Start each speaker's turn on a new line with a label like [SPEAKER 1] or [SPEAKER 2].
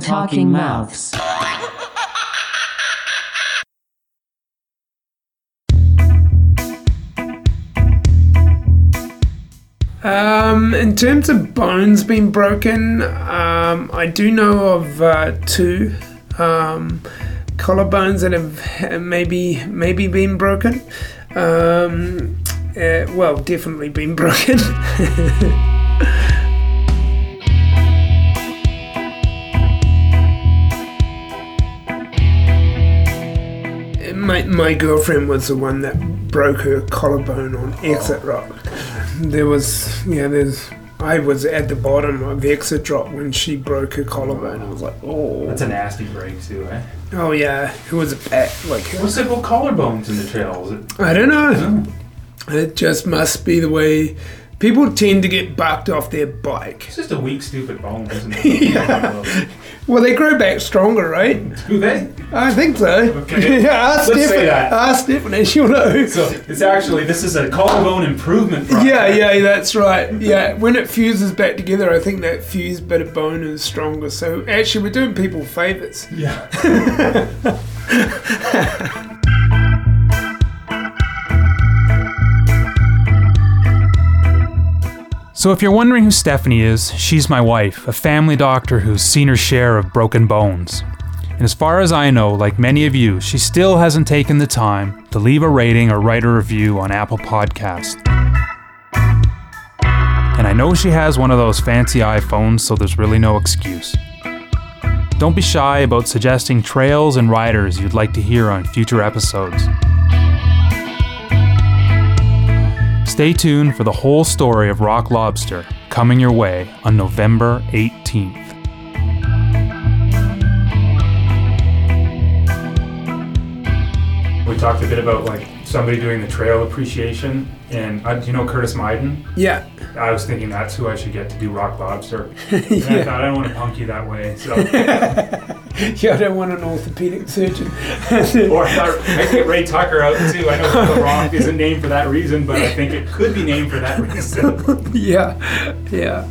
[SPEAKER 1] Talking Mouths.
[SPEAKER 2] Um, in terms of bones being broken, um, I do know of uh, two um, collarbones that have maybe maybe been broken. Uh, well, definitely been broken. My, my girlfriend was the one that broke her collarbone on exit rock. There was, yeah, there's. I was at the bottom of exit drop when she broke her collarbone. I was like, oh,
[SPEAKER 3] That's a nasty break too, eh?
[SPEAKER 2] oh yeah, it was a bad. Like,
[SPEAKER 3] What's it about collarbones in the trail? Is it?
[SPEAKER 2] I don't know. It just must be the way people tend to get bucked off their bike.
[SPEAKER 3] It's just a weak, stupid bone, isn't it?
[SPEAKER 2] Yeah. Well, they grow back stronger, right?
[SPEAKER 3] Do they?
[SPEAKER 2] I think so.
[SPEAKER 3] Okay.
[SPEAKER 2] yeah, ask
[SPEAKER 3] Let's say
[SPEAKER 2] Stephanie.
[SPEAKER 3] that.
[SPEAKER 2] Ask Stephanie, she'll know.
[SPEAKER 3] So it's actually this is a collarbone improvement. Project.
[SPEAKER 2] Yeah, yeah, that's right. Yeah, when it fuses back together, I think that fused bit of bone is stronger. So actually, we're doing people favors.
[SPEAKER 3] Yeah.
[SPEAKER 4] So, if you're wondering who Stephanie is, she's my wife, a family doctor who's seen her share of broken bones. And as far as I know, like many of you, she still hasn't taken the time to leave a rating or write a review on Apple Podcasts. And I know she has one of those fancy iPhones, so there's really no excuse. Don't be shy about suggesting trails and riders you'd like to hear on future episodes. Stay tuned for the whole story of Rock Lobster coming your way on November 18th. We talked a bit about like somebody doing the trail appreciation, and uh, do you know Curtis Myden?
[SPEAKER 2] Yeah.
[SPEAKER 4] I was thinking that's who I should get to do Rock Lobster. And I thought I don't want to punk you that way, so
[SPEAKER 2] Yeah, I don't want an orthopedic surgeon.
[SPEAKER 4] or I get Ray Tucker out too. I know the Rock isn't named for that reason, but I think it could be named for that reason.
[SPEAKER 2] yeah, yeah.